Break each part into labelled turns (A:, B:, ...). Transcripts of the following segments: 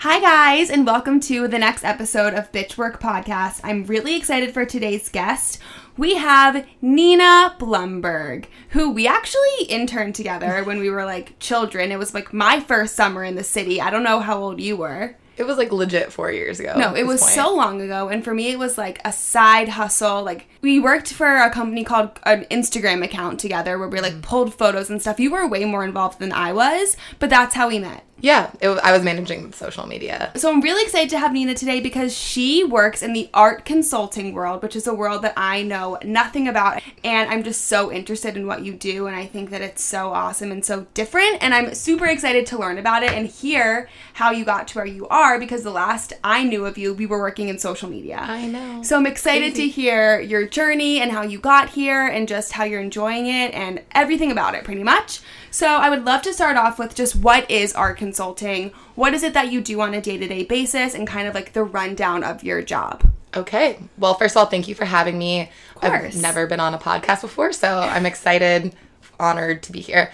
A: Hi, guys, and welcome to the next episode of Bitch Work Podcast. I'm really excited for today's guest. We have Nina Blumberg, who we actually interned together when we were like children. It was like my first summer in the city. I don't know how old you were.
B: It was like legit four years ago.
A: No, it was
B: point.
A: so long ago. And for me, it was like a side hustle. Like, we worked for a company called an Instagram account together where we
B: Mm.
A: like pulled photos and stuff. You were way more involved than I was, but that's how we met.
B: Yeah, it, I was managing social media.
A: So I'm really excited to have Nina today because she works in the art consulting world, which is a world that I know nothing about. And I'm just so interested in what you do. And I think that it's so awesome and so different. And I'm super excited to learn about it and hear how you got to where you are because the last I knew of you, we were working in social media.
B: I know.
A: So I'm excited
B: Crazy.
A: to hear your journey and how you got here and just how you're enjoying it and everything about it pretty much. So I would love to start off with just what is art consulting? What is it that you do on a day-to-day basis and kind of like the rundown of your job?
B: Okay. Well, first of all, thank you for having me.
A: course.
B: I've never been on a podcast before, so I'm excited, honored to be here.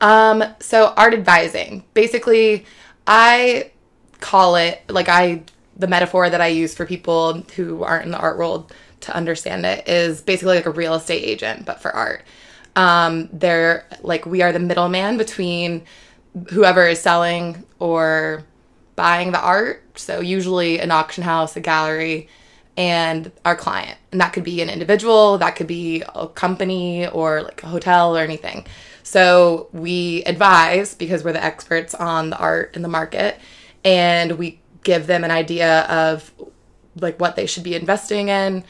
B: Um, so art advising. Basically, I call it like I the metaphor that I use for people who aren't in the art world to understand it is basically like a real estate agent, but for art. Um, they're like we are the middleman between whoever is selling or buying the art. So usually an auction house, a gallery, and our client. And that could be an individual, that could be a company or like a hotel or anything. So we advise because we're the experts on the art in the market and we give them an idea of like what they should be investing in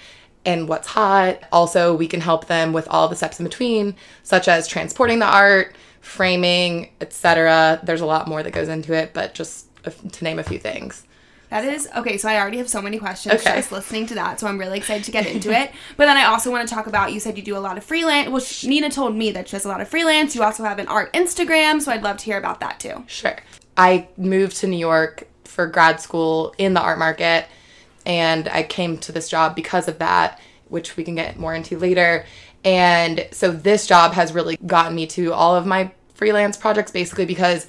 B: and what's hot. Also, we can help them with all the steps in between, such as transporting the art, framing, etc. There's a lot more that goes into it, but just to name a few things.
A: That is okay. So I already have so many questions
B: Okay.
A: just listening to that. So I'm really excited to get into it. But then I also want to talk about. You said you do a lot of freelance. Well, Nina told me that she does a lot of freelance. You also have an art Instagram. So I'd love to hear about that too.
B: Sure. I moved to New York for grad school in the art market, and I came to this job because of that, which we can get more into later. And so this job has really gotten me to all of my freelance projects basically because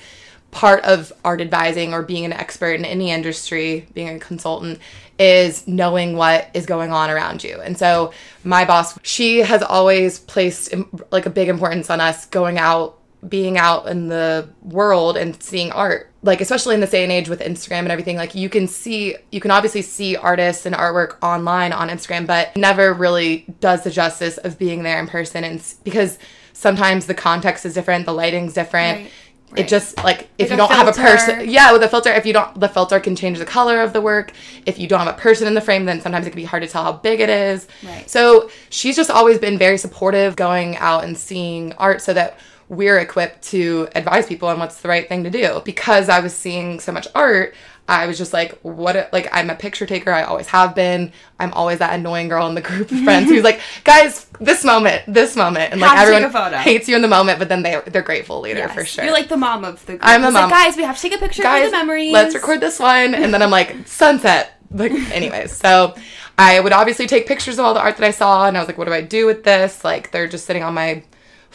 B: part of art advising or being an expert in any industry, being a consultant, is knowing what is going on around you. And so my boss, she has always placed like a big importance on us going out, being out in the world and seeing art. Like especially in this day and age with Instagram and everything, like you can see you can obviously see artists and artwork online on Instagram, but never really does the justice of being there in person. And because sometimes the context is different, the lighting's different.
A: Right,
B: It just like if
A: Like
B: you don't have a person yeah with a filter if you don't the filter can change the color of the work. If you don't have a person in the frame then sometimes it can be hard to tell how big it is.
A: Right.
B: so she's just always been very supportive going out and seeing art so that we're equipped to advise people on what's the right thing to do because i was seeing so much art i was just like what a- like i'm a picture taker i always have been i'm always that annoying girl in the group of friends who's like guys this moment this moment and like
A: Have
B: everyone hates you in the moment but then they they're grateful later
A: Yes.
B: for sure
A: You're like the mom of the group.
B: I'm a
A: It's like,
B: mom.
A: guys, we have to take a picture
B: guys,
A: the memories.
B: let's record this one. And then I'm like, sunset. Like, anyways, so I would obviously take pictures of all the art that I saw, and I was like, what do I do with this? Like, they're just sitting on my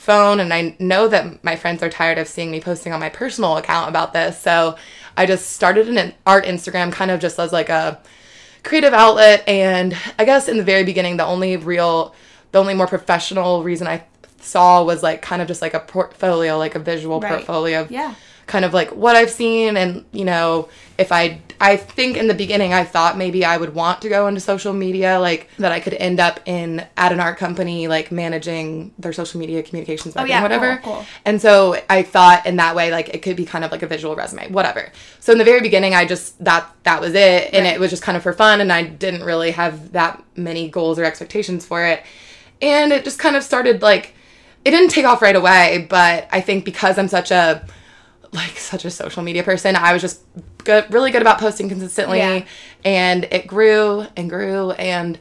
B: phone, and I know that my friends are tired of seeing me posting on my personal account about this. So I just started an art Instagram kind of just as like a creative outlet. And I guess in the very beginning, the only real, the only more professional reason I saw was like kind of just like a portfolio, like a visual
A: Right.
B: portfolio of
A: Yeah.
B: kind of like what I've seen and you know if I I think in the beginning I thought maybe I would want to go into social media like that I could end up in at an art company like managing their social media communications
A: Oh, yeah,
B: whatever.
A: Cool, cool.
B: and so I thought in that way like it could be kind of like a visual resume whatever. So in the very beginning I just that that was it. And
A: Right.
B: it was just kind of for fun and I didn't really have that many goals or expectations for it. And it just kind of started like it didn't take off right away but I think because I'm such a like such a social media person. I was just good, really good about posting consistently,
A: Yeah.
B: and it grew and grew, and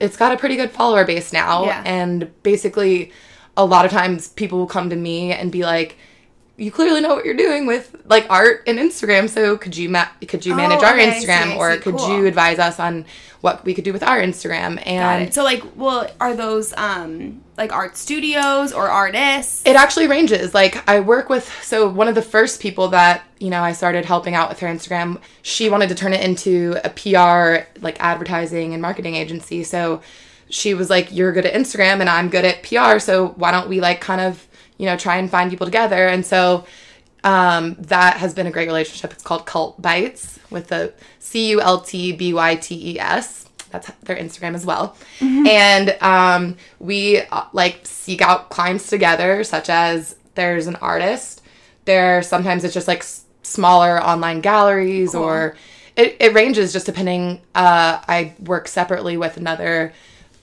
B: it's got a pretty good follower base now.
A: Yeah.
B: And basically, a lot of times people will come to me and be like, you clearly know what you're doing with like art and Instagram. So could you ma- could you manage
A: Oh,
B: our
A: okay, I see,
B: Instagram,
A: I
B: or
A: see.
B: could
A: Cool.
B: you advise us on what we could do with our Instagram? And.
A: So like, well, are those um like art studios or artists?
B: It actually ranges. Like I work with so one of the first people that, you know, I started helping out with her Instagram, she wanted to turn it into a PR like advertising and marketing agency. So she was like, You're good at Instagram and I'm good at PR, so why don't we like kind of, you know, try and find people together? And so um, that has been a great relationship. It's called Cult Bytes with the C U L T B Y T E S. That's their Instagram as well. And um, we uh, like seek out clients together, such as there's an artist. There sometimes it's just like s- smaller online galleries, or it, it ranges just depending. Uh, I work separately with another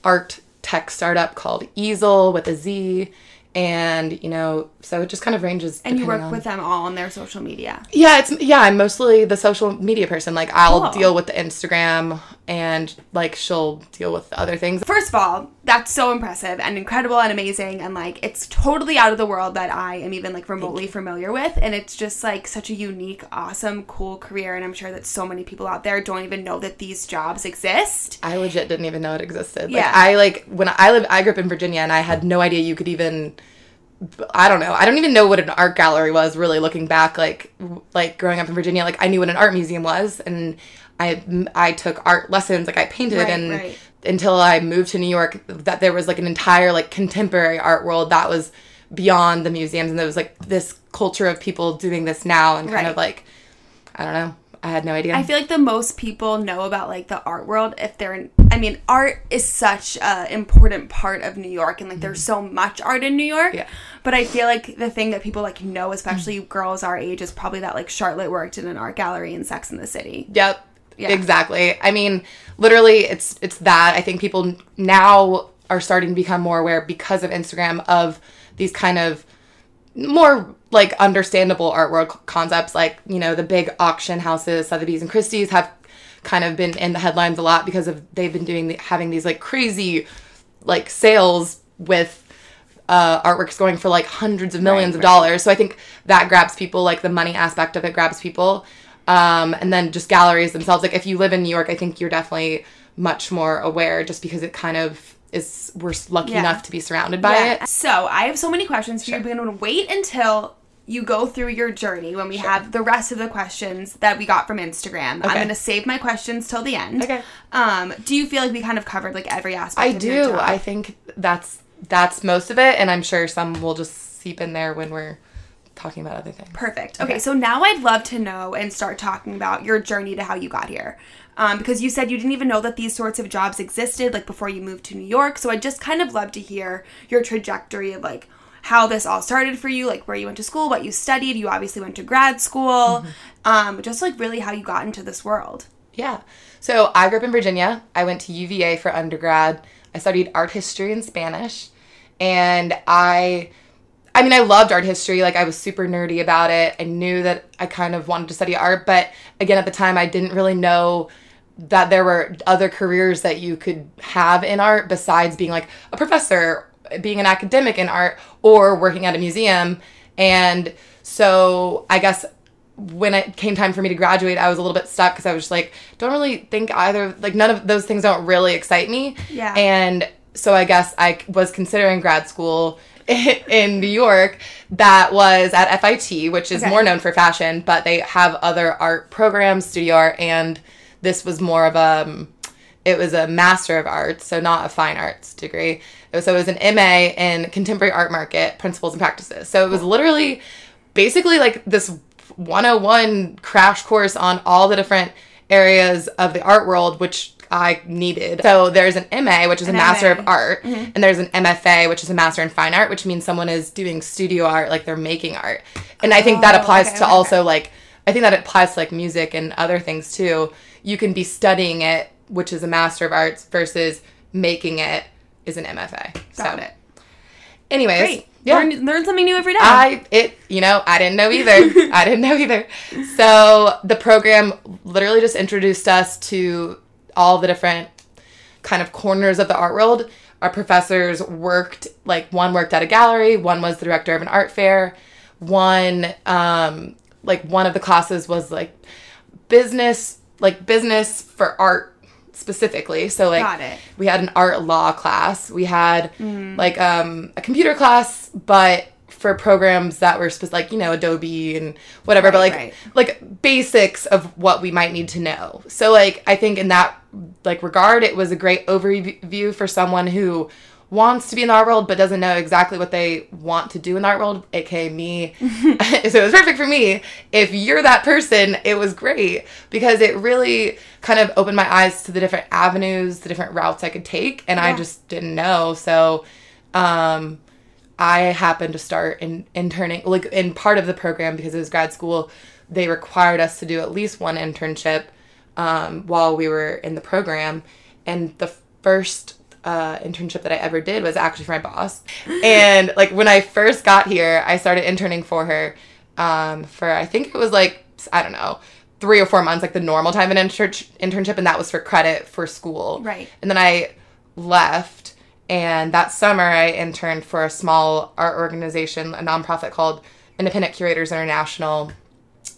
B: art tech startup called Eazel with a Z. And you know, so it just kind of ranges.
A: and you work
B: on-
A: with them all on their social media.
B: yeah, it's yeah, I'm mostly the social media person. Like I'll
A: Cool.
B: deal with the Instagram and like she'll deal with other things.
A: First of all, that's so impressive and incredible and amazing and like it's totally out of the world that I am even like remotely familiar with and it's just like such a unique, awesome, cool career and I'm sure that so many people out there don't even know that these jobs exist.
B: I legit didn't even know it existed.
A: Yeah.
B: Like I like when I live I grew up in Virginia and I had no idea you could even I don't know. I don't even know what an art gallery was really looking back like like growing up in Virginia like I knew what an art museum was and I I took art lessons like I painted
A: Right,
B: and
A: right.
B: Until I moved to New York that there was like an entire like contemporary art world that was beyond the museums and there was like this culture of people doing this now and kind
A: Right.
B: of like I don't know. I had no idea.
A: I feel like the most people know about like the art world if they're in I mean, art is such a important part of New York and like there's mm-hmm. so much art in New York.
B: Yeah.
A: But I feel like the thing that people like know, especially mm-hmm. girls our age, is probably that like Charlotte worked in an art gallery in Sex in the City.
B: Yep.
A: Yeah.
B: Exactly. I mean, literally it's it's that. I think people now are starting to become more aware because of Instagram of these kind of more like understandable art world concepts like, you know, the big auction houses, Sotheby's and Christie's have kind of been in the headlines a lot because of they've been doing the, having these like crazy like sales with uh, artworks going for like hundreds of millions of
A: right.
B: dollars. So I think that grabs people, like the money aspect of it grabs people. Um, and then just galleries themselves. Like if you live in New York, I think you're definitely much more aware just because it kind of is, we're lucky
A: Yeah.
B: enough to be surrounded by
A: Yeah.
B: it.
A: So I have so many questions for you, but I'm going to wait until you go through your journey when we have the rest of the questions that we got from Instagram. I'm going to save my questions till the end.
B: Okay.
A: Um, do you feel like we kind of covered like every aspect?
B: I
A: of
B: do. I think that's, that's most of it. And I'm sure some will just seep in there when we're talking about other things.
A: Perfect. Okay,
B: Okay.
A: so now I'd love to know and start talking about your journey to how you got here. Um, because you said you didn't even know that these sorts of jobs existed like before you moved to New York. So I'd just kind of love to hear your trajectory of like how this all started for you, like where you went to school, what you studied. You obviously went to grad school. Um, just like really how you got into this world.
B: Yeah. So I grew up in Virginia. I went to UVA for undergrad. I studied art history and Spanish. And I I mean I loved art history. Like I was super nerdy about it. I knew that I kind of wanted to study art, but again at the time I didn't really know that there were other careers that you could have in art besides being like a professor, being an academic in art, or working at a museum. And so I guess when it came time for me to graduate, I was a little bit stuck because I was just like, don't really think either, like, none of those things don't really excite me.
A: Yeah.
B: And so I guess I was considering grad school in New York that was at FIT, which is
A: Okay.
B: more known for fashion, but they have other art programs, studio art, and this was more of a, um, it was a master of arts, so not a fine arts degree. It was, so it was an MA in contemporary art market principles and practices. So it was literally basically like this 101 crash course on all the different areas of the art world, which I needed. So there's an MA, which is
A: An
B: a master
A: MA.
B: of art, mm-hmm. and there's an MFA, which is a master in fine art, which means someone is doing studio art, like they're making art. And I think that
A: Oh,
B: applies
A: okay,
B: to
A: okay,
B: also like I think that applies to like music and other things too. You can be studying it, which is a master of arts, versus making it is an MFA.
A: Got
B: so,
A: it.
B: anyways,
A: Great.
B: yeah.
A: Learn, learn something new every day.
B: I it you know I didn't know either. I didn't know either. So the program literally just introduced us to all the different kind of corners of the art world. Our professors worked like one worked at a gallery, one was the director of an art fair, one um like one of the classes was like business like business for art specifically. So like we had an art law class. We had
A: Mm.
B: like um a computer class, but for programs that were specific, like you know Adobe and whatever, but like
A: right.
B: like basics of what we might need to know. So like I think in that like regard, it was a great overview for someone who wants to be in the art world but doesn't know exactly what they want to do in the art world, aka me. so it was perfect for me. If you're that person, it was great because it really kind of opened my eyes to the different avenues, the different routes I could take, and I just didn't know. So um I happened to start in interning like in part of the program because it was grad school. They required us to do at least one internship um, while we were in the program, and the first uh, internship that I ever did was actually for my boss. And like when I first got here, I started interning for her um, for I think it was like I don't know three or four months, like the normal time in inter- internship, and that was for credit for school.
A: Right.
B: And then I left, and that summer I interned for a small art organization, a nonprofit called Independent Curators International.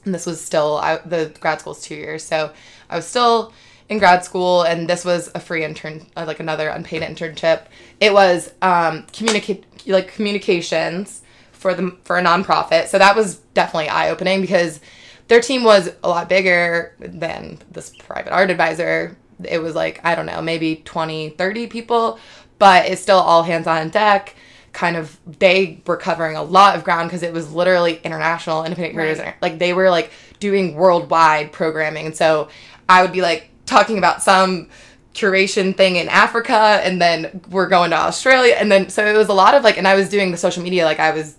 B: And this was still I, the grad school's two years, so I was still in grad school, and this was a free intern, uh, like another unpaid internship. It was um, communicate like communications for the for a nonprofit, so that was definitely eye opening because their team was a lot bigger than this private art advisor. It was like, I don't know, maybe 20, 30 people, but it's still all hands on deck. Kind of, they were covering a lot of ground because it was literally international independent creators.
A: Right.
B: Like, they were like doing worldwide programming. And so I would be like talking about some curation thing in Africa and then we're going to Australia. And then, so it was a lot of like, and I was doing the social media, like, I was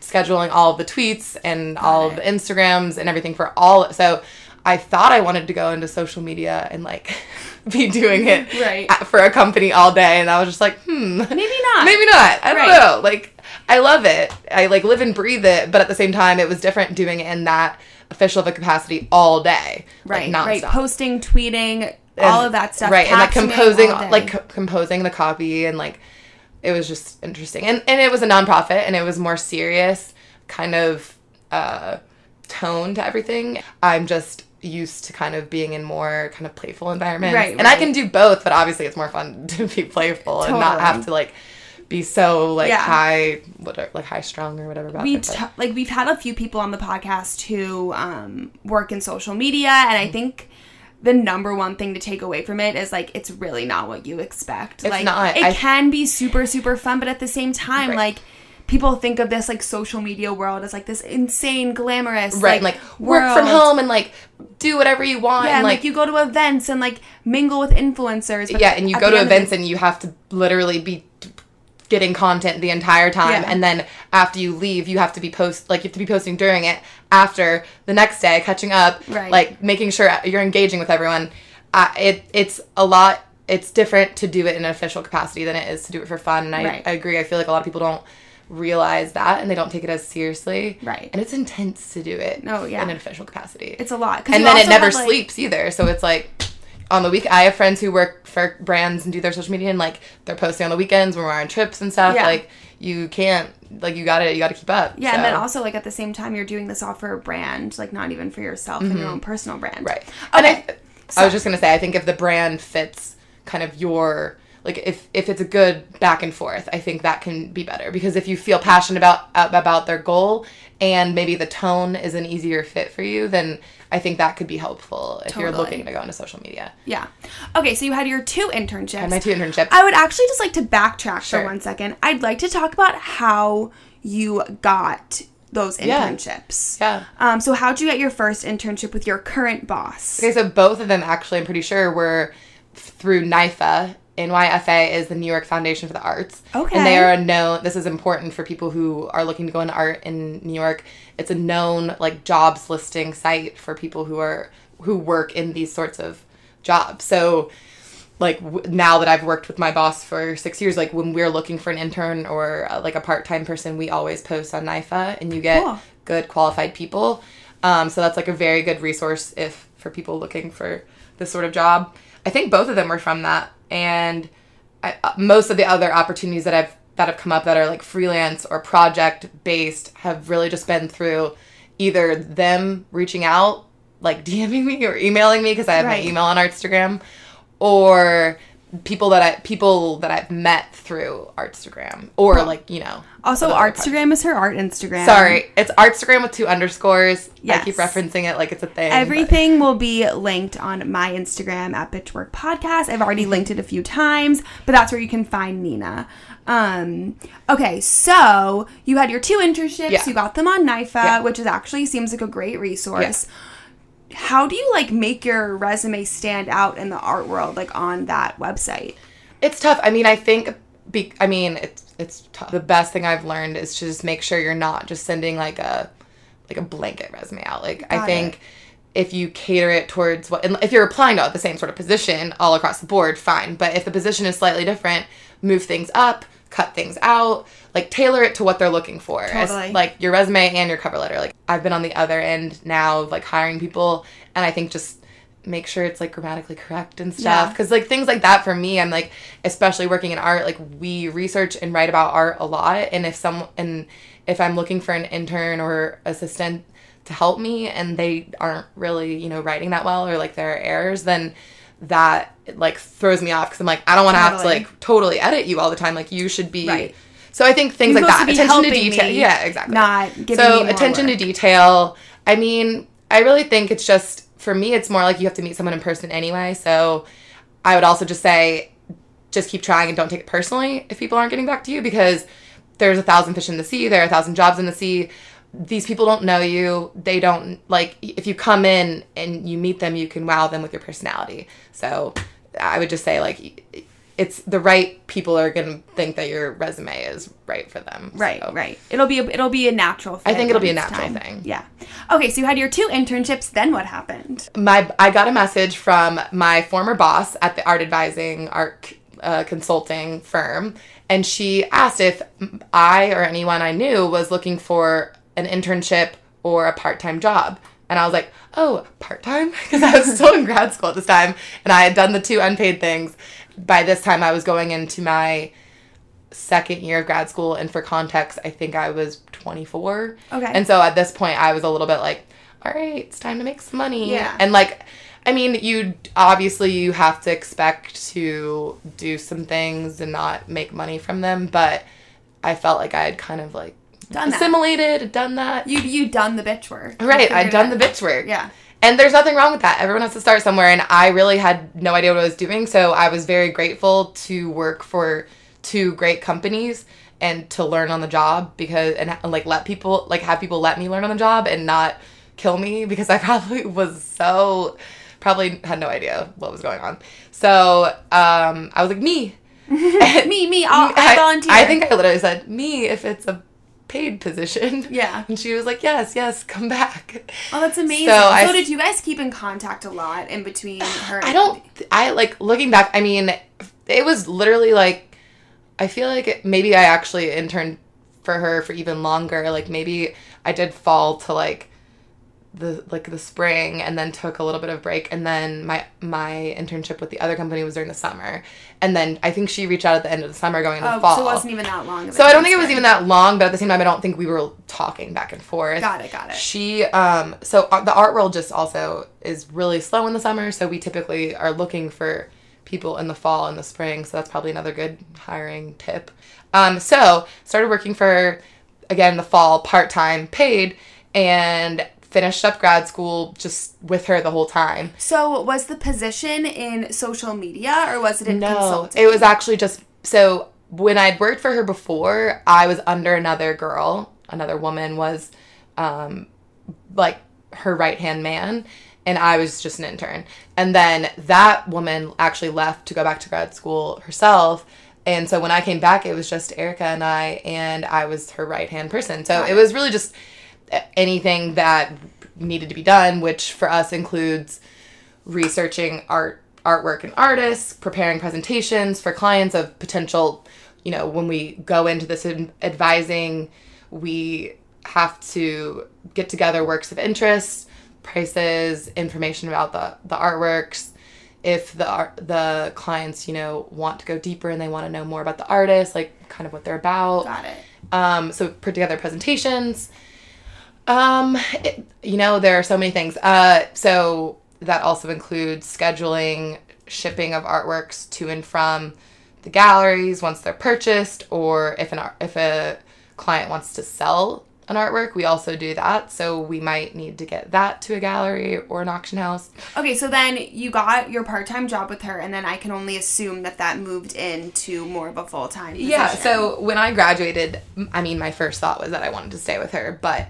B: scheduling all of the tweets and all of the Instagrams and everything for all. So I thought I wanted to go into social media and like be doing it
A: Right.
B: for a company all day. And I was just like, hmm,
A: Maybe not.
B: maybe not. I don't
A: Right.
B: know. Like, I love it. I like live and breathe it. But at the same time, it was different doing it in that official of a capacity all day.
A: Right.
B: Like,
A: right. Posting, tweeting, all of that stuff.
B: right and like composing like co- composing the copy and like it was just interesting and and it was a nonprofit and it was more serious kind of uh tone to everything i'm just used to kind of being in more kind of playful environments
A: Right,
B: and i can do both but obviously it's more fun to be playful and not have to like be so like
A: Yeah.
B: high whatever like high strung or whatever about
A: we
B: it,
A: t- like we've had a few people on the podcast who um, work in social media and
B: Mm-hmm.
A: i think the number one thing to take away from it is like it's really not what you expect
B: It's
A: like
B: not.
A: it
B: I-
A: can be super super fun but at the same time
B: Right.
A: like people think of this like social media world as like this insane glamorous
B: right and, like work from home and like do whatever you want
A: yeah
B: and
A: and, like, you go to events and like mingle with influencers
B: yeah and you go to
A: of the-
B: events and you have to literally be getting content the entire time
A: Yeah.
B: and then after you leave you have to be post like you have to be posting during it after the next day catching up
A: Right.
B: like making sure you're engaging with everyone uh, it it's a lot it's different to do it in an official capacity than it is to do it for fun and I,
A: Right.
B: I agree i feel like a lot of people don't realize that and they don't take it as seriously
A: Right.
B: and it's intense to do it
A: No, yeah.
B: in an official capacity
A: it's a lot.
B: and then it never
A: have, like-
B: sleeps either. So it's like on the week. I have friends who work for brands and do their social media, and like they're posting on the weekends when we're on trips and stuff.
A: Yeah.
B: Like you can't, like you gotta, you gotta keep up.
A: yeah, and then also like at the same time you're doing this all for a brand, like not even for yourself and your own personal brand.
B: Mm-hmm. right. And
A: Okay.
B: I, I was just gonna say, I think if the brand fits kind of your like if if it's a good back and forth, I think that can be better because if you feel passionate about about their goal and maybe the tone is an easier fit for you, then I think that could be helpful if you're looking to go into social media.
A: Yeah. Okay, so you had your two internships.
B: And my two internships.
A: I would actually just like to backtrack
B: Sure.
A: for one second. I'd like to talk about how you got those internships.
B: yeah. yeah.
A: Um, so how'd you get your first internship with your current boss?
B: Okay, so both of them actually, I'm pretty sure, were through NYFA. NYFA is the New York Foundation for the Arts.
A: Okay.
B: And they are a known, this is important for people who are looking to go into art in New York. It's a known, like, jobs listing site for people who are, who work in these sorts of jobs. So, like, w- now that I've worked with my boss for six years, like, when we're looking for an intern or, uh, like, a part time person, we always post on NYFA and you get
A: Cool.
B: good qualified people. Um, so that's like a very good resource if for people looking for this sort of job. I think both of them were from that, and I, uh, most of the other opportunities that I've that have come up that are like freelance or project based have really just been through either them reaching out, like DMing me or emailing me because I have
A: Right.
B: my email on Artstagram, or people that I people that I've met through Artstagram or like you know.
A: Also. Artstagram is her art Instagram.
B: Sorry, it's Artstagram with two underscores.
A: Yes.
B: I keep referencing it like it's a thing. but-
A: Everything will be linked on my Instagram at Bitchwork Podcast. I've already linked it a few times, but that's where you can find Nina. Um, okay, so you had your two internships.
B: Yeah.
A: You got them on NYFA,
B: Yeah.
A: which is actually seems like a great resource. How do you like make your resume stand out in the art world, like on that website?
B: It's tough. I mean, I think. Be, I mean, it's it's tough. The best thing I've learned is to just make sure you're not just sending like a like a blanket resume out. Like I think
A: it.
B: if you cater it towards what, and if you're applying to the same sort of position all across the board, fine. But if the position is slightly different, move things up, cut things out, like tailor it to what they're looking for. As- like your resume and your cover letter. Like I've been on the other end now of like hiring people, and I think just make sure it's like grammatically correct and stuff
A: Yeah.
B: because like things like that for me i'm like especially working in art like we research and write about art a lot and if some and if i'm looking for an intern or assistant to help me and they aren't really you know writing that well or like there are errors then that like throws me off because i'm like i don't want to have to like totally edit you all the time like you should be
A: Right.
B: so i think things
A: You're
B: like that.
A: to
B: attention to detail yeah exactly.
A: not giving
B: so attention
A: work.
B: to detail. I mean i really think it's just for me it's more like you have to meet someone in person anyway. So i would also just say just keep trying and don't take it personally if people aren't getting back to you because there's a thousand fish in the sea there are a thousand jobs in the sea these people don't know you they don't like if you come in and you meet them you can wow them with your personality so i would just say like it's the right people are gonna think that your resume is right for them
A: Right,
B: So-
A: right. It'll be a, it'll be a natural.
B: I think it'll be a natural
A: time.
B: thing.
A: Yeah. Okay, so you had your two internships. Then what happened?
B: my I got a message from my former boss at the art advising art uh, consulting firm, and she asked if I or anyone I knew was looking for an internship or a part time job. And I was like, oh, part time? Because I was still in grad school at this time, and I had done the two unpaid things. By this time, I was going into my second year of grad school, and for context, I think I was 24.
A: Okay.
B: And so at this point, I was a little bit like, all right, it's time to make some money.
A: Yeah.
B: And like, I mean, you obviously you have to expect to do some things and not make money from them, but I felt like I had kind of like
A: Done that.
B: assimilated, done that.
A: You you done the bitch work.
B: Right,
A: figured
B: done the bitch work.
A: Yeah.
B: And there's nothing wrong with that. Everyone has to start somewhere, and I really had no idea what I was doing. So I was very grateful to work for two great companies and to learn on the job because and like let people like have people let me learn on the job and not kill me because I probably was so probably had no idea what was going on. So um, I was like me.
A: Me me. I'll, I volunteer.
B: I think I literally said me if it's a paid position.
A: Yeah.
B: And she was like, yes, yes, come back.
A: Oh, that's amazing.
B: So
A: So,
B: I-
A: did you guys keep in contact a lot in between her? and-
B: I don't. I like looking back. I mean, it was literally like. I feel like maybe I actually interned for her for even longer. Like maybe I did fall to like the like the spring and then took a little bit of break and then my my internship with the other company was during the summer and then I think she reached out at the end of the summer going into
A: Oh,
B: the fall.
A: so it wasn't even that long.
B: So I don't think it was even that long, but at the same time, I don't think we were talking back and forth.
A: Got it, got it.
B: She, um, so uh, the art world just also is really slow in the summer, so we typically are looking for people in the fall and the spring. So that's probably another good hiring tip. Um, so started working for again the fall, part time, paid, and finished up grad school just with her the whole time.
A: So was the position in social media or was it in
B: No,
A: consulting?
B: it was actually just so when I'd worked for her before, I was under another girl, another woman was um like her right hand man and I was just an intern. And then that woman actually left to go back to grad school herself. And so when I came back, it was just Erica and I, and I was her right hand person. So it
A: it.
B: was really just anything that needed to be done, which for us includes researching art artwork and artists preparing presentations for clients of potential you know when we go into this ad- advising we have to get together works of interest prices information about the the artworks if the art, the clients, you know, want to go deeper and they want to know more about the artist, like kind of what they're about.
A: Got it.
B: Um, so put together presentations. Um, it- you know, there are so many things. Uh, so that also includes scheduling shipping of artworks to and from the galleries once they're purchased, or if an art, if a client wants to sell an artwork, we also do that. So we might need to get that to a gallery or an auction house.
A: Okay, so then you got your part time job with her, and then I can only assume that that moved into more of a full time.
B: Yeah, so when I graduated, I mean, my first thought was that I wanted to stay with her, but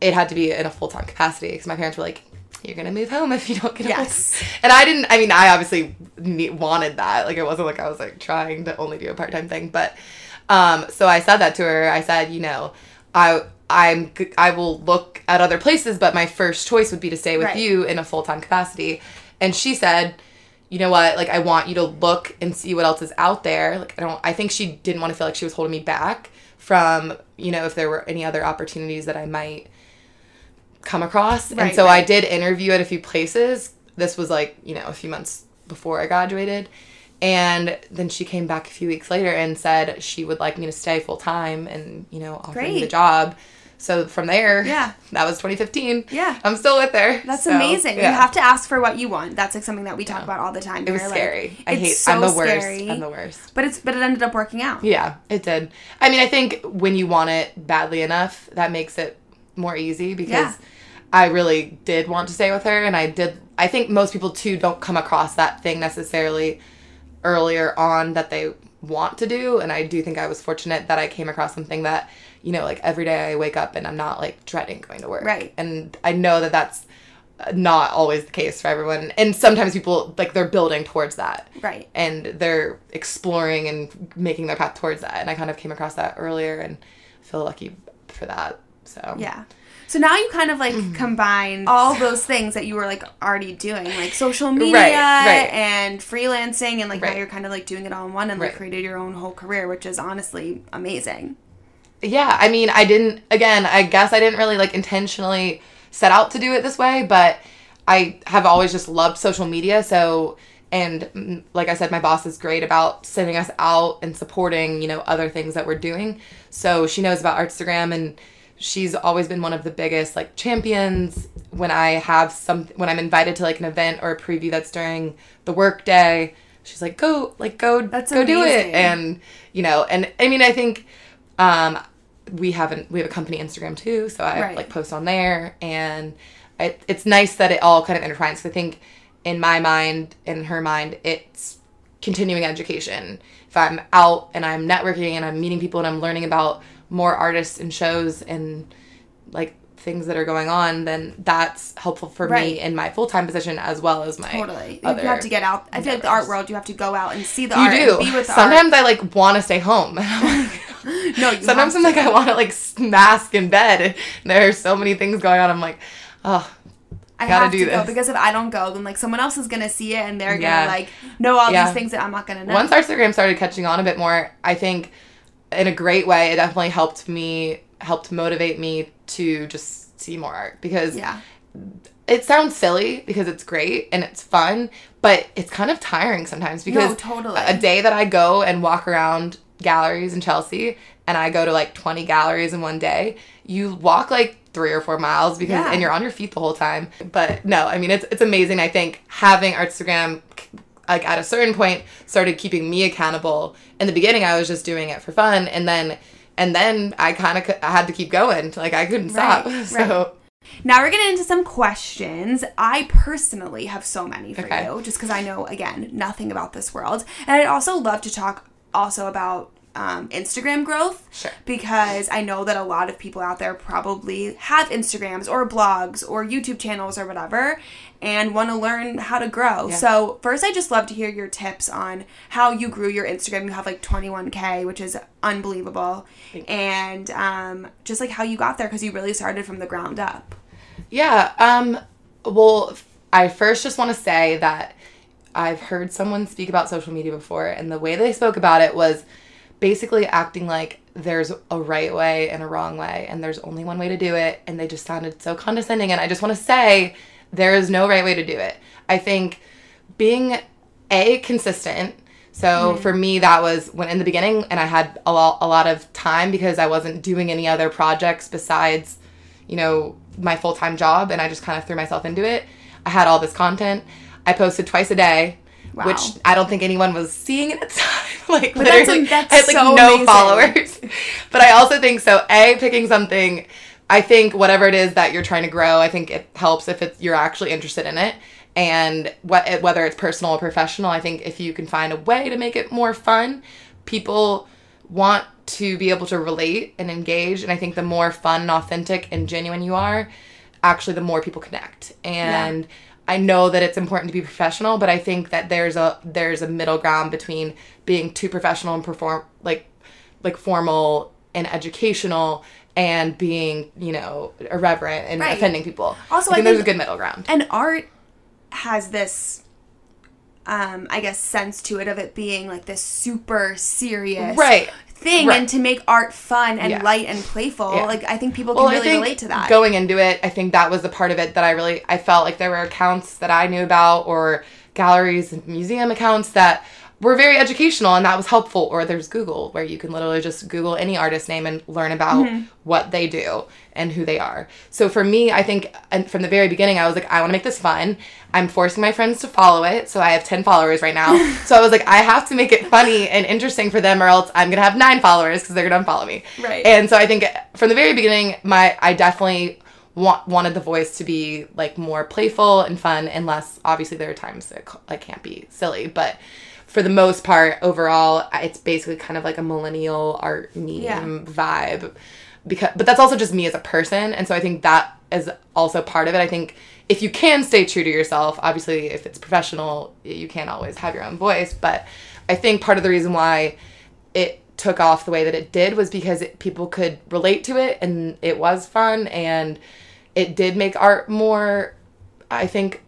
B: it had to be in a full time capacity because my parents were like, "You're gonna move home if you don't get a full-"
A: Yes.
B: And I didn't. I mean, I obviously wanted that. Like, it wasn't like I was like trying to only do a part time thing, but um, so I said that to her. I said, you know, I. I'm I will look at other places, but my first choice would be to stay with
A: Right.
B: you in a full time capacity. And she said, you know what like i want you to look and see what else is out there like i don't i think she didn't want to feel like she was holding me back from you know if there were any other opportunities that i might come across and
A: Right,
B: so i did interview at a few places this was like you know a few months before i graduated and then she came back a few weeks later and said she would like me to stay full time and you know offer me the job so from there
A: Yeah.
B: that was 2015
A: Yeah.
B: i'm still with her
A: That's
B: So,
A: amazing. You have to ask for what you want. That's like something that we talk
B: Yeah.
A: about all the time.
B: it was
A: like,
B: scary i
A: it's
B: hate
A: so
B: i'm the worst
A: scary,
B: i'm the worst
A: But it's but it ended up working out.
B: Yeah, it did. I mean, I think when you want it badly enough, that makes it more easy because
A: Yeah.
B: I really did want to stay with her and I did I think most people too don't come across that thing necessarily earlier on that they want to do and I do think I was fortunate that I came across something that you know like every day I wake up and I'm not like dreading going to work.
A: Right.
B: And I know that that's not always the case for everyone and sometimes people like they're building towards that
A: Right.
B: and they're exploring and making their path towards that. And I kind of came across that earlier and feel lucky for that. So
A: Yeah. So now you kind of like combine all those things that you were like already doing, like social media
B: right.
A: and freelancing, and like now you're kind of like doing it all in one and like created your own whole career, which is honestly amazing.
B: yeah, I mean, I didn't. Again, I guess I didn't really like intentionally set out to do it this way, but I have always just loved social media. So. And mm, like I said, my boss is great about sending us out and supporting, you know, other things that we're doing. So she knows about Artstagram and she's always been one of the biggest like champions when I have some when I'm invited to like an event or a preview that's during the work day. She's like, go, like go,
A: That's
B: go do it, and you know, and I mean, I think um, we haven't we have a company Instagram too, so I
A: Right.
B: like post on there, and it, it's nice that it all kind of intertwines. I think in my mind, in her mind, it's continuing education. If I'm out and I'm networking and I'm meeting people and I'm learning about more artists and shows and like things that are going on, then that's helpful for
A: Right.
B: me in my full time position as well as my
A: Totally. You have to get out. I feel like the art world, you have to go out and see the
B: You
A: art
B: do.
A: and be with the
B: Sometimes I like want to stay home. I'm like-
A: art. No, you
B: Sometimes I'm like I want to like mask in bed. There are so many things going on. I'm like, oh,
A: I
B: gotta
A: have
B: do
A: to go
B: this.
A: because if I don't go, then like someone else is gonna see it and they're
B: Yeah.
A: gonna like know all
B: Yeah.
A: these things that I'm not gonna know.
B: once Instagram started catching on a bit more, I think in a great way, it definitely helped me, helped motivate me to just see more art because
A: yeah,
B: it sounds silly because it's great and it's fun, but it's kind of tiring sometimes because
A: No, totally.
B: a day that I go and walk around galleries in Chelsea and I go to like 20 galleries in one day, you walk like three or four miles because
A: Yeah.
B: and you're on your feet the whole time. But no, I mean it's it's amazing. I think having Artstagram like at a certain point started keeping me accountable. In the beginning, I was just doing it for fun, and then and then I kind of I had to keep going. Like I couldn't stop.
A: Right,
B: So
A: Now we're getting into some questions. I personally have so many for
B: Okay.
A: you, just because I know again nothing about this world, and I'd also love to talk also about um, Instagram growth.
B: Sure.
A: Because I know that a lot of people out there probably have Instagrams or blogs or YouTube channels or whatever, and want to learn how to grow.
B: Yeah.
A: So first, I just love to hear your tips on how you grew your Instagram. You have like 21k, which is unbelievable, and um, just like how you got there because you really started from the ground up.
B: Yeah. Um. Well, I first just want to say that I've heard someone speak about social media before, and the way they spoke about it was basically acting like there's a right way and a wrong way, and there's only one way to do it, and they just sounded so condescending. And I just want to say there is no right way to do it. I think being a consistent. So
A: Mm-hmm.
B: for me, that was when in the beginning, and I had a lot, a lot of time because I wasn't doing any other projects besides, you know, my full time job, and I just kind of threw myself into it. I had all this content. I posted twice a day,
A: Wow.
B: which I don't think anyone was seeing at the time. like
A: But that's-
B: literally,
A: that's
B: I had like
A: so
B: no
A: amazing.
B: followers. but I also think so. A picking something. I think whatever it is that you're trying to grow, I think it helps if it's you're actually interested in it. And what whether it's personal or professional, I think if you can find a way to make it more fun, people want to be able to relate and engage. And I think the more fun and authentic and genuine you are, actually the more people connect. And I know that it's important to be professional, but I think that there's a there's a middle ground between being too professional and perform like like formal and educational and being, you know, irreverent and
A: Right.
B: offending people.
A: Also,
B: I
A: I
B: think there's a good middle ground.
A: and art has this um i guess sense to it of it being like this super serious
B: Right.
A: Thing
B: Right.
A: and to make art fun and
B: Yeah.
A: light and playful
B: Yeah.
A: like i think people
B: Well,
A: can really relate to that
B: Going into it, I think that was the part of it that I really I felt like there were accounts that I knew about or galleries and museum accounts that were very educational and that was helpful. Or there's Google where you can literally just Google any artist name and learn about
A: Mm-hmm.
B: what they do and who they are. So for me, I think and from the very beginning, I was like, I want to make this fun. I'm forcing my friends to follow it. So I have 10 followers right now. so I was like, I have to make it funny and interesting for them or else I'm going to have nine followers because they're going to unfollow me.
A: Right.
B: And so I think from the very beginning, my I definitely wanted the voice to be like more playful and fun, and less. Obviously, there are times that c- I can't be silly, but for the most part, overall, it's basically kind of like a millennial art medium vibe. Because, but that's also just me as a person, and so I think that is also part of it. I think if you can stay true to yourself, obviously, if it's professional, you can't always have your own voice. But I think part of the reason why it took off the way that it did was because it, people could relate to it and it was fun and it did make art more i think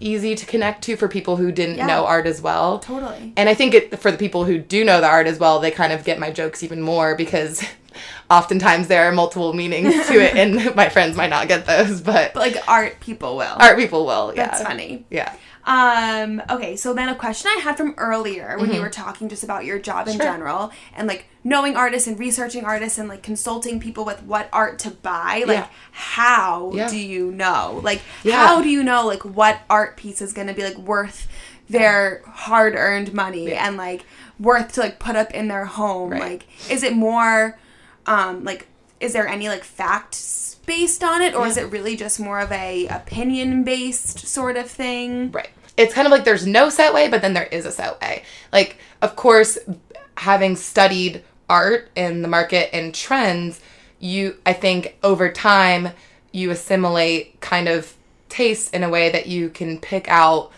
B: easy to connect to for people who didn't
A: Yeah.
B: know art as well.
A: Totally.
B: And i think it for the people who do know the art as well they kind of get my jokes even more because oftentimes there are multiple meanings to it and my friends might not get those but
A: but like art people will.
B: Art people will yeah.
A: That's funny.
B: Yeah
A: Um, okay, so then a question I had from earlier when
B: Mm-hmm.
A: you were talking just about your job in
B: Sure.
A: general and like knowing artists and researching artists and like consulting people with what art to buy, like
B: Yeah.
A: how
B: Yeah.
A: do you know? Like
B: Yeah.
A: how do you know like what art piece is gonna be like worth their hard earned money
B: Yeah.
A: and like worth to like put up in their home?
B: Right.
A: Like is it more um like is there any like facts based on it or is it really just more of a opinion based sort of thing?
B: Right. It's kind of like there's no set way, but then there is a set way. Like, of course, having studied art and the market and trends, you, I think over time, you assimilate kind of taste in a way that you can pick out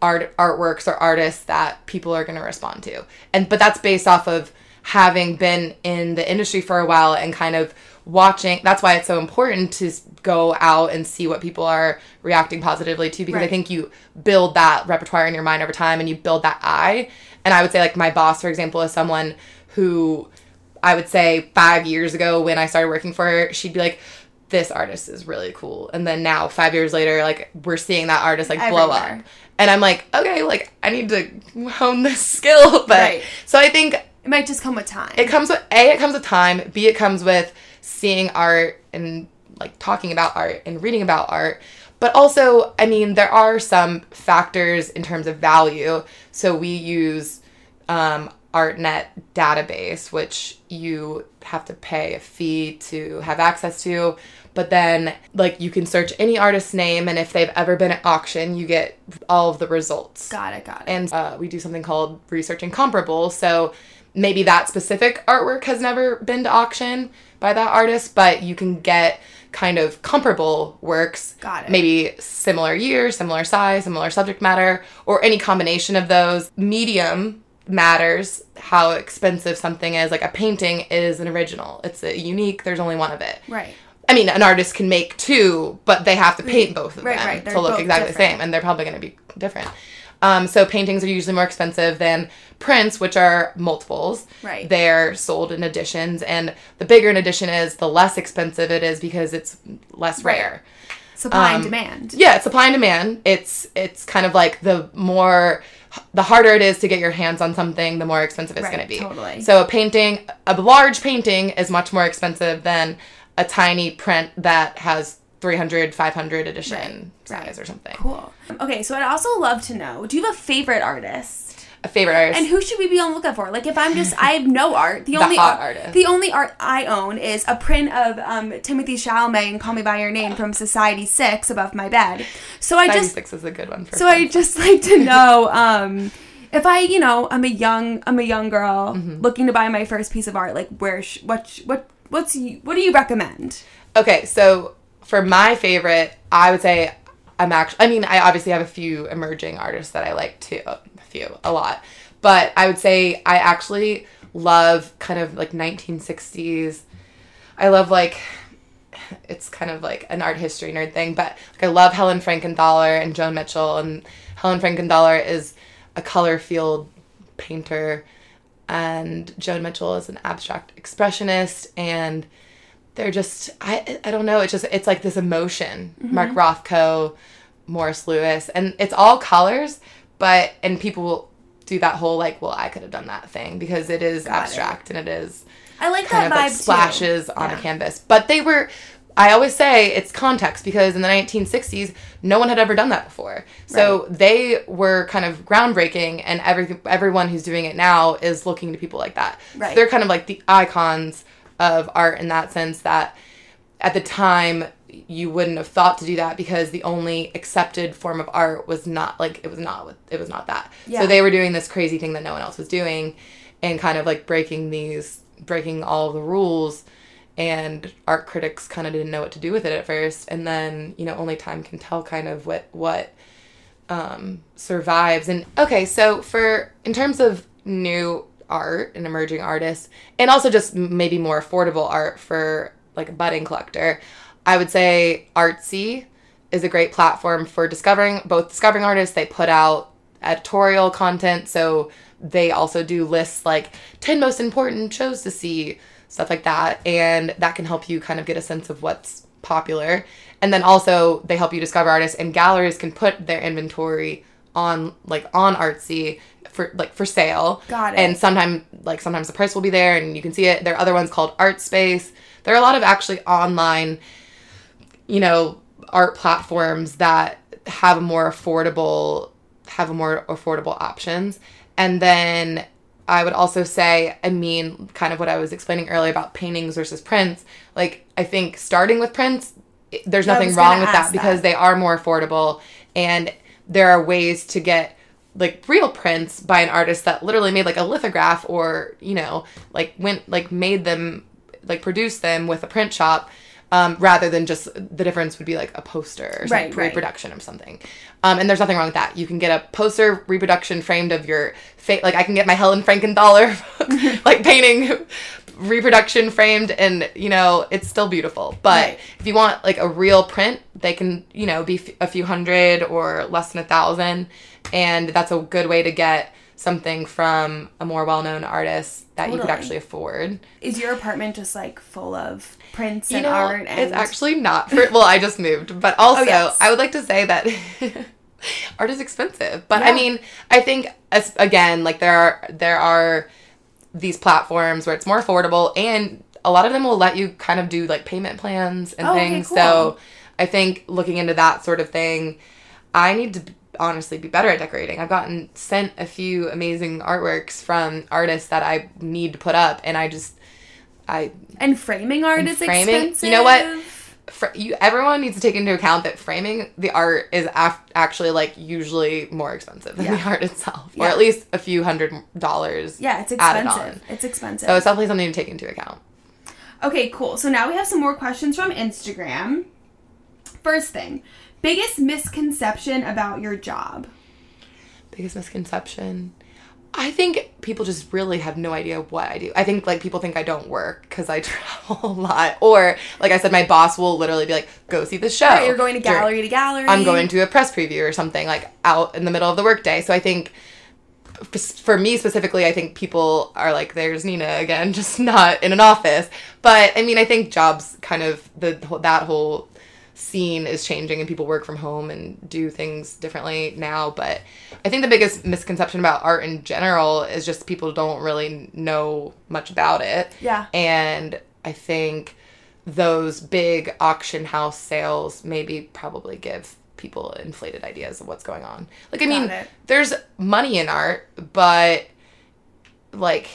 B: art artworks or artists that people are going to respond to. And but that's based off of having been in the industry for a while and kind of watching that's why it's so important to go out and see what people are reacting positively to because I think you build that repertoire in your mind over time and you build that eye. And I would say like my boss for example is someone who I would say 5 years ago when I started working for her, she'd be like this artist is really cool. And then now 5 years later like we're seeing that artist like blow up. And I'm like, okay, like I need to hone this skill. But
A: Right.
B: so I think
A: It might just come with time.
B: it comes with A, it comes with time, B, it comes with seeing art and like talking about art and reading about art. But also, I mean, there are some factors in terms of value. So we use um, ArtNet database, which you have to pay a fee to have access to. But then, like, you can search any artist's name, and if they've ever been at auction, you get all of the results
A: got it, got it.
B: and uh, we do something called researching comparable. So maybe that specific artwork has never been to auction by that artist, but you can get kind of comparable works.
A: Got it.
B: Maybe similar year, similar size, similar subject matter, or any combination of those. Medium matters how expensive something is. Like a painting is an original. It's a unique. There's only one of it.
A: right.
B: I mean, an artist can make two, but they have to paint both of
A: Right,
B: them
A: right.
B: To look exactly the same, and they're probably going to be different. Um, so paintings are usually more expensive than prints, which are multiples.
A: Right.
B: They're sold in editions, and the bigger an edition is, the less expensive it is because it's less
A: Right.
B: rare.
A: Supply and
B: Um,
A: demand.
B: Yeah, it's supply and demand. It's it's kind of like the more the harder it is to get your hands on something, the more expensive it's
A: Right,
B: going to be.
A: totally.
B: So a painting, a large painting is much more expensive than a tiny print that has 300, 500 edition
A: Right, right.
B: size or something.
A: Cool. Okay, so I'd also love to know do you have a favorite artist?
B: A favorite artist.
A: And who should we be on the lookout for? Like, if I'm just, I have no art. The, only
B: hot
A: art,
B: artist.
A: the only art I own is a print of um, Timothée Chalamet and "Call Me by Your Name" from Society6 above my bed. So I just,
B: 96 is a good one for
A: so. I just like to know um, if I, you know, I'm a young, I'm a young girl
B: Mm-hmm.
A: looking to buy my first piece of art. Like, where, sh- what, sh- what, what's, you, what do you recommend?
B: Okay, so for my favorite, I would say I'm actually. I mean, I obviously have a few emerging artists that I like too. A few, a lot, but I would say I actually love kind of like 1960s. I love like it's kind of like an art history nerd thing, but like I love Helen Frankenthaler and Joan Mitchell, and Helen Frankenthaler is a color field painter, and Joan Mitchell is an abstract expressionist, and they're just I I don't know, it's just it's like this emotion. Mm-hmm. Mark Rothko, Morris Louis, and it's all colors, but and people will do that whole like, well, I could have done that thing because it is
A: Got it.
B: abstract and it is
A: I like
B: kind
A: that
B: of
A: vibe
B: like splashes
A: too.
B: on
A: Yeah.
B: a canvas. But they were, I always say it's context because in the 1960s, no one had ever done that before. So they were kind of groundbreaking, and every everyone who's doing it now is looking to people like that. So
A: Right.
B: they're kind of like the icons of art in that sense that at the time you wouldn't have thought to do that because the only accepted form of art was not like it was not it was not that.
A: Yeah.
B: So they were doing this crazy thing that no one else was doing and kind of like breaking these breaking all the rules and art critics kind of didn't know what to do with it at first and then you know only time can tell kind of what what um, survives. And okay, so for in terms of new art and emerging artists, and also just maybe more affordable art for like a budding collector, I would say Artsy is a great platform for discovering both discovering artists. They put out editorial content, so they also do lists like 10 most important shows to see, stuff like that. And that can help you kind of get a sense of what's popular. And then also they help you discover artists and galleries can put their inventory on like on Artsy for like for sale.
A: Got it.
B: And sometimes like sometimes the price will be there and you can see it. There are other ones called Artspace. There are a lot of actually online you know, art platforms that have a more affordable have a more affordable options. And then I would also say, I mean, kind of what I was explaining earlier about paintings versus prints. Like, I think starting with prints, there's nothing wrong with
A: ask
B: that because they are more affordable and there are ways to get like real prints by an artist that literally made like a lithograph or, you know, like went like made them like produced them with a print shop um, rather than just the difference would be like a poster or
A: Right,
B: reproduction of something. Um, and there's nothing wrong with that. You can get a poster reproduction framed of your face. Like I can get my Helen Frankenthaler like painting reproduction framed, and you know it's still beautiful. But
A: Right.
B: if you want like a real print, they can you know be f- a few hundred or less than a thousand, and that's a good way to get something from a more well-known artist that you could actually afford.
A: Is your apartment just like full of prints
B: You
A: and
B: know,
A: art? And
B: it's actually not for. Well, I just moved, but oh, also
A: Oh, yes.
B: I would like to say that art is expensive. But I mean, I think as again, like there are there are these platforms where it's more affordable, and a lot of them will let you kind of do like payment plans and
A: Oh, okay,
B: things.
A: cool.
B: So I think looking into that sort of thing, I need to honestly be better at decorating. I've gotten sent a few amazing artworks from artists that I need to put up, and I just I
A: and framing art
B: And
A: is
B: framing-
A: expensive.
B: you know what? Fr- you everyone needs to take into account that framing the art is af- actually like usually more expensive than the art itself, or at least a few hundred dollars.
A: Yeah, it's expensive. It's expensive.
B: So it's definitely something to take into account.
A: Okay, cool. So now we have some more questions from Instagram. First thing, biggest misconception about your job.
B: Biggest misconception. I think people just really have no idea what I do. I think like people think I don't work because I travel a lot, or like I said, my boss will literally be like, "Go see the show."
A: Right, you're going to gallery to gallery.
B: I'm going to a press preview or something like out in the middle of the workday. So I think for me specifically, I think people are like, "There's Nina again, just not in an office." But I mean, I think jobs kind of the that whole scene is changing and people work from home and do things differently now. But I think the biggest misconception about art in general is just people don't really know much about it.
A: Yeah.
B: And I think those big auction house sales maybe probably give people inflated ideas of what's going on. Like I
A: Got
B: mean,
A: it.
B: there's money in art, but like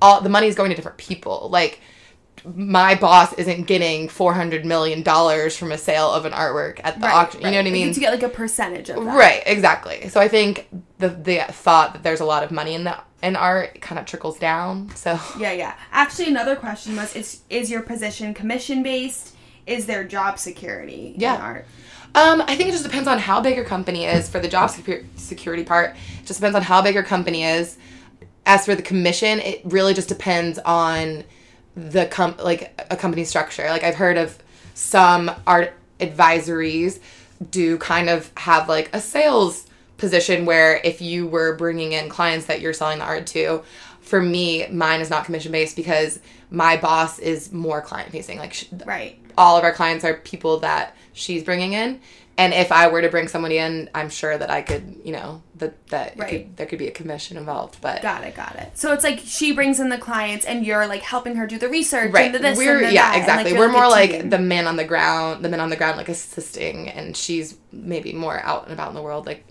B: all the money is going to different people. Like my boss isn't getting 400 million dollars from a sale of an artwork at the auction. You know what I mean?
A: To get like a percentage of that.
B: Right, exactly. So I think the the thought that there's a lot of money in the in art kind of trickles down. So
A: Yeah, yeah. Actually, another question was: Is is your position commission based? Is there job security
B: Yeah.
A: in art?
B: Um, I think it just depends on how big your company is for the job security part. It just depends on how big your company is. As for the commission, it really just depends on the com like a company structure. Like I've heard of some art advisories do kind of have like a sales position where if you were bringing in clients that you're selling the art to, for me, mine is not commission based because my boss is more client facing. Like sh-
A: Right.
B: all of our clients are people that she's bringing in and if i were to bring somebody in i'm sure that i could you know that that
A: Right.
B: could, there could be a commission involved but
A: Got it. Got it. So it's like she brings in the clients, and you're like helping her do the research.
B: right
A: And the this
B: we're
A: and the
B: yeah
A: that,
B: exactly
A: you're
B: we're more like the man on the ground the men on the ground like assisting and she's maybe more out and about in the world like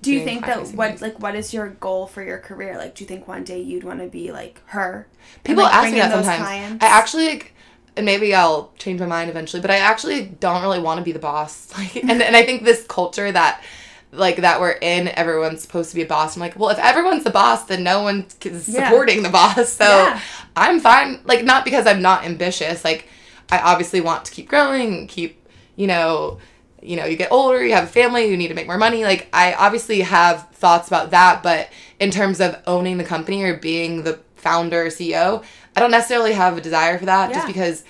A: Do you think that what
B: things.
A: like what is your goal for your career? Like, do you think one day you'd want to be like her? and,
B: People
A: like,
B: ask me that sometimes.
A: clients?
B: I actually like, and maybe I'll change my mind eventually, but I actually don't really want to be the boss. Like, and and I think this culture that like that we're in, everyone's supposed to be a boss. I'm like, well, if everyone's the boss, then no one is
A: Yeah.
B: supporting the boss. So
A: Yeah.
B: I'm fine. Like, not because I'm not ambitious. Like, I obviously want to keep growing, keep, you know. You know, you get older, you have a family, you need to make more money. Like, I obviously have thoughts about that, but in terms of owning the company or being the founder or CEO, I don't necessarily have a desire for that just because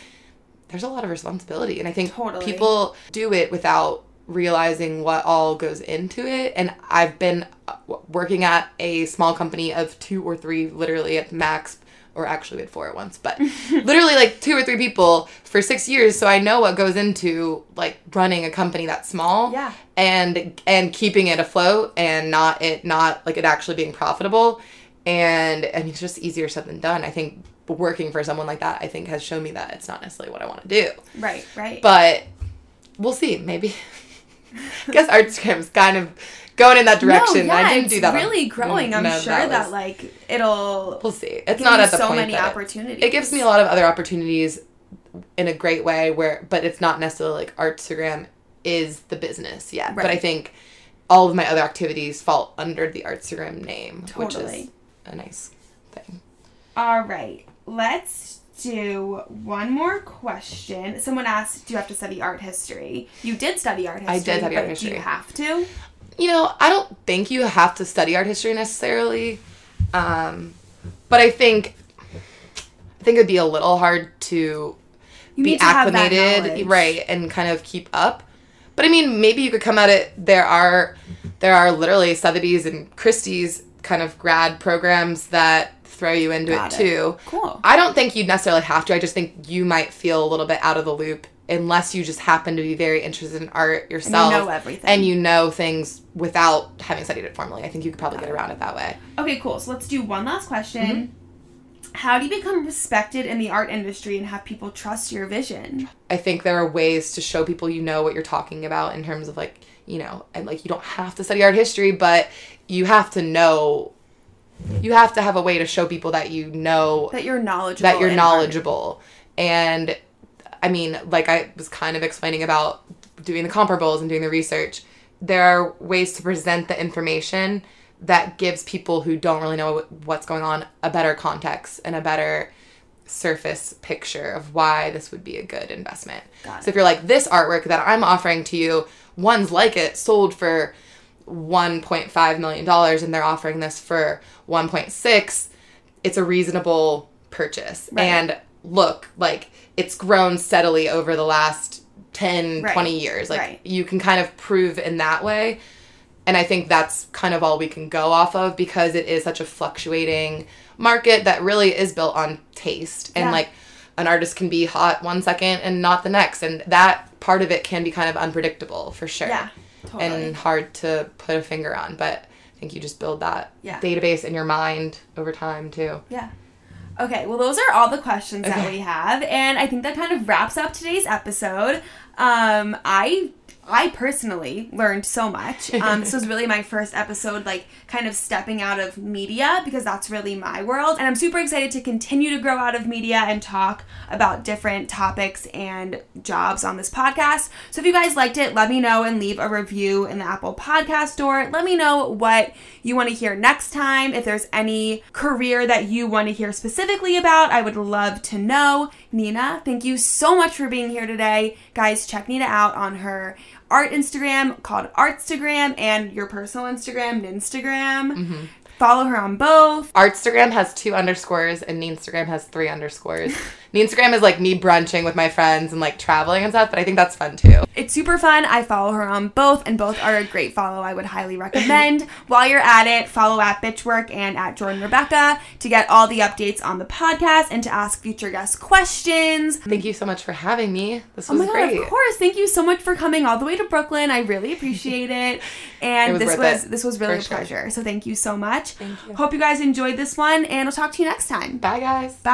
B: there's a lot of responsibility. And I think
A: Totally.
B: people do it without realizing what all goes into it. And I've been uh, working at a small company of two or three, literally at max, or actually we had four at once, but literally like two or three people for six years. So I know what goes into like running a company that small
A: Yeah.
B: and and keeping it afloat and not it not like it actually being profitable and i mean it's just easier said than done i think working for someone like that i think has shown me that it's not necessarily what i want to do.
A: Right, right.
B: but we'll see maybe. I guess artstagram's kind of going in that direction.
A: No, yeah,
B: i didn't do that on-
A: really growing. I'm
B: no,
A: sure that,
B: was-
A: like it'll
B: we'll see. It's not at the
A: so
B: point
A: many
B: that it-
A: opportunities.
B: it gives me a lot of other opportunities in a great way where but it's not necessarily like artstagram is the business yet. But i think all of my other activities fall under the artstagram name which is a nice thing.
A: All right, let's do one more question. Someone asked, "Do you have to study art history?" You did study art history.
B: I did study art
A: Do you have to?
B: you know i don't think you have to study art history necessarily um, but i think i think it'd be a little hard to
A: You
B: be
A: to
B: acclimated right and kind of keep up but i mean maybe you could come at it there are there are literally sotheby's and christie's kind of grad programs that throw you into
A: Got
B: it
A: it.
B: too
A: Cool.
B: i don't think you'd necessarily have to i just think you might feel a little bit out of the loop unless you just happen to be very interested in art yourself
A: know everything.
B: and you know things without having studied it formally i think you could probably get around it that way
A: Okay, cool. So let's do one last question.
B: Mm-hmm.
A: How do you become respected in the art industry and have people trust your vision?
B: I think there are ways to show people you know what you're talking about in terms of like, you know, and like you don't have to study art history, but you have to know you have to have a way to show people that you know
A: That you're knowledgeable.
B: that you're knowledgeable. And I mean, like I was kind of explaining about doing the comparables and doing the research, there are ways to present the information that gives people who don't really know what's going on a better context and a better surface picture of why this would be a good investment. So if you're like this artwork that I'm offering to you, one's like it sold for 1.5 million dollars and they're offering this for 1.6, it's a reasonable purchase.
A: Right.
B: And look, like it's grown steadily over the last 10,
A: Right.
B: 20 years. Like
A: Right.
B: you can kind of prove in that way. And I think that's kind of all we can go off of because it is such a fluctuating market that really is built on taste. And like an artist can be hot one second and not the next. And that part of it can be kind of unpredictable for sure.
A: Yeah, totally.
B: And hard to put a finger on. But I think you just build that
A: Yeah.
B: database in your mind over time too.
A: Yeah. Okay, well, those are all the questions that we have, and I think that kind of wraps up today's episode. Um, I I personally learned so much. Um, this was really my first episode, like kind of stepping out of media because that's really my world, and I'm super excited to continue to grow out of media and talk about different topics and jobs on this podcast. So if you guys liked it, let me know and leave a review in the Apple Podcast Store. Let me know what you want to hear next time. If there's any career that you want to hear specifically about, I would love to know. Nina, thank you so much for being here today. Guys, check Nina out on her art Instagram called Artstagram and your personal Instagram, Ninstagram. Mm-hmm. Follow her on both.
B: Artstagram has two underscores and Instagram has three underscores. Instagram is like me brunching with my friends and like traveling and stuff, but I think that's fun too.
A: It's super fun. I follow her on both, and both are a great follow. I would highly recommend. While you're at it, follow at Bitchwork and at Jordan Rebecca to get all the updates on the podcast and to ask future guests questions.
B: Thank you so much for having me. This
A: Oh
B: was
A: my god,
B: great.
A: of course. Thank you so much for coming all the way to Brooklyn. I really appreciate it. And
B: It was
A: this was
B: it,
A: this was really a
B: sure.
A: pleasure. So thank you so much.
B: Thank you.
A: Hope you guys enjoyed this one and I'll talk to you next time.
B: Bye guys.
A: Bye.